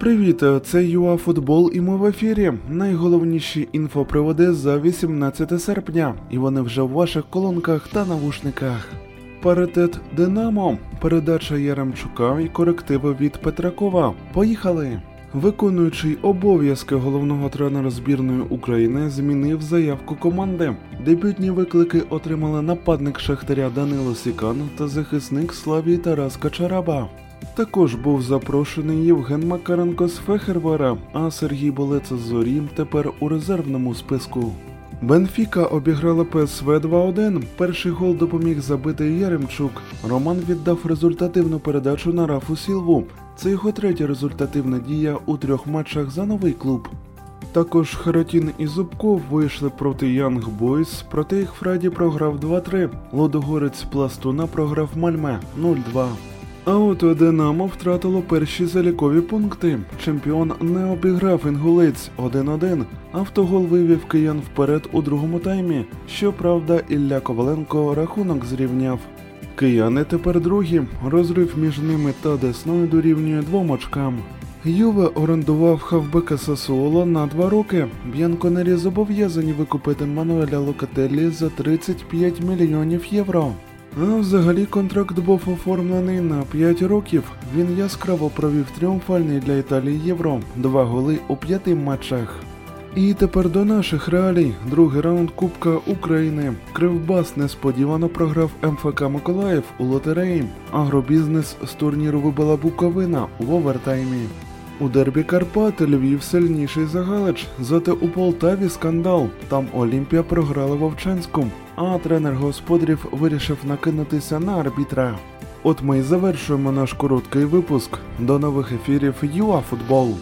Привіт, це ЮАФутбол і ми в ефірі. Найголовніші інфоприводи за 18 серпня, і вони вже в ваших колонках та навушниках. Паритет Динамо, передача Яремчука і корективи від Петракова. Поїхали! Виконуючий обов'язки головного тренера збірної України змінив заявку команди. Дебютні виклики отримали нападник Шахтаря Данило Сікан та захисник Славії Тарас Качараба. Також був запрошений Євген Макаренко з Фехервера, а Сергій Болець з Зорі тепер у резервному списку. Бенфіка обіграла ПСВ 2-1. Перший гол допоміг забити Яремчук. Роман віддав результативну передачу на Рафу Сілву. Це його третя результативна дія у трьох матчах за новий клуб. Також Харатін і Зубков вийшли проти Янг Бойс, проте їх Фраді програв 2-3. Лодогорець Пластуна програв Мальме 0-2. А от Динамо втратило перші залікові пункти. Чемпіон не обіграв інгулець 1-1. Автогол вивів киян вперед у другому таймі. Щоправда, Ілля Коваленко рахунок зрівняв. Кияни тепер другі. Розрив між ними та Десною дорівнює двом очкам. Юве орендував хавбека Сасуоло на два роки. Б'янконері зобов'язані викупити Мануеля Локателлі за 35 мільйонів євро. А взагалі контракт був оформлений на 5 років. Він яскраво провів тріумфальний для Італії євро, два голи у п'яти матчах. І тепер до наших реалій. Другий раунд Кубка України. Кривбас несподівано програв МФК Миколаїв у лотереї. Агробізнес з турніру вибила Буковина в овертаймі. У дербі Карпат Львів сильніший за Галич, зате у Полтаві скандал. Там Олімпія програла Вовчанську, а тренер господарів вирішив накинутися на арбітра. От ми й завершуємо наш короткий випуск. До нових ефірів ЮАФутбол.